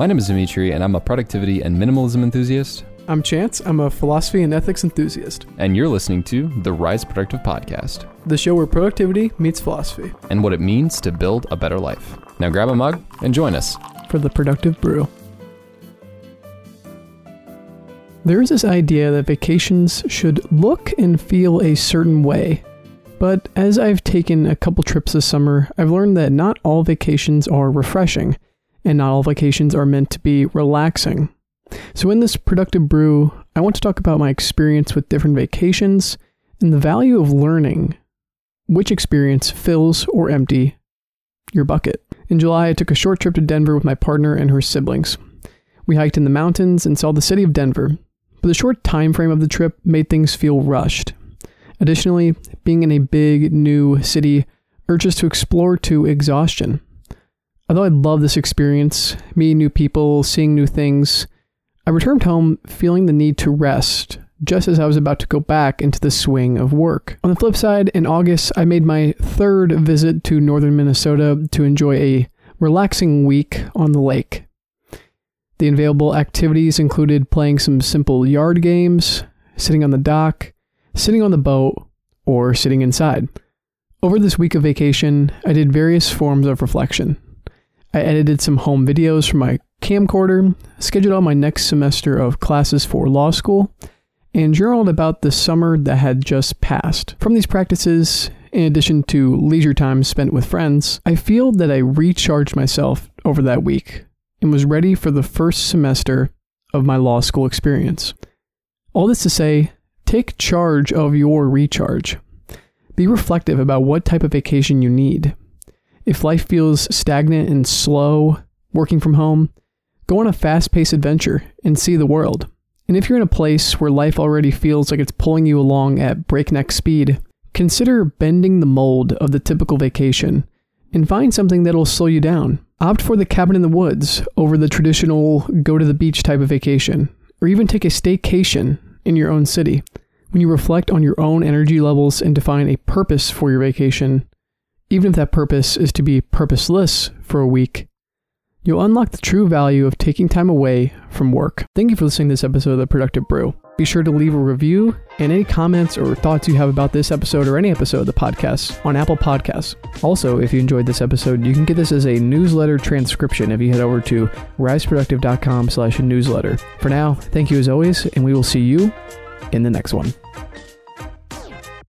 My name is Demetri, and I'm a productivity and minimalism enthusiast. I'm Chantz. I'm a philosophy and ethics enthusiast. And you're listening to the Rise Productive Podcast, the show where productivity meets philosophy and what it means to build a better life. Now grab a mug and join us for the Productive Brew. There is this idea that vacations should look and feel a certain way. But as I've taken a couple trips this summer, I've learned that not all vacations are refreshing and not all vacations are meant to be relaxing. So, in this productive brew, I want to talk about my experience with different vacations and the value of learning which experience fills or empty your bucket. In July, I took a short trip to Denver with my partner and her siblings. We hiked in the mountains and saw the city of Denver, but the short time frame of the trip made things feel rushed. Additionally, being in a big new city urged us to explore to exhaustion. Although I love this experience, meeting new people, seeing new things, I returned home feeling the need to rest just as I was about to go back into the swing of work. On the flip side, in August, I made my third visit to northern Minnesota to enjoy a relaxing week on the lake. The available activities included playing some simple yard games, sitting on the dock, sitting on the boat, or sitting inside. Over this week of vacation, I did various forms of reflection. I edited some home videos from my camcorder, scheduled out my next semester of classes for law school, and journaled about the summer that had just passed. From these practices, in addition to leisure time spent with friends, I feel that I recharged myself over that week and was ready for the first semester of my law school experience. All this to say, take charge of your recharge. Be reflective about what type of vacation you need. If life feels stagnant and slow, working from home, go on a fast paced adventure and see the world. And if you're in a place where life already feels like it's pulling you along at breakneck speed, consider bending the mold of the typical vacation and find something that'll slow you down. Opt for the cabin in the woods over the traditional go to the beach type of vacation, or even take a staycation in your own city. When you reflect on your own energy levels and define a purpose for your vacation, even if that purpose is to be purposeless for a week, you'll unlock the true value of taking time away from work. Thank you for listening to this episode of The Productive Brew. Be sure to leave a review and any comments or thoughts you have about this episode or any episode of the podcast on Apple Podcasts. Also, if you enjoyed this episode, you can get this as a newsletter transcription if you head over to riseproductive.com slash newsletter. For now, thank you as always, and we will see you in the next one.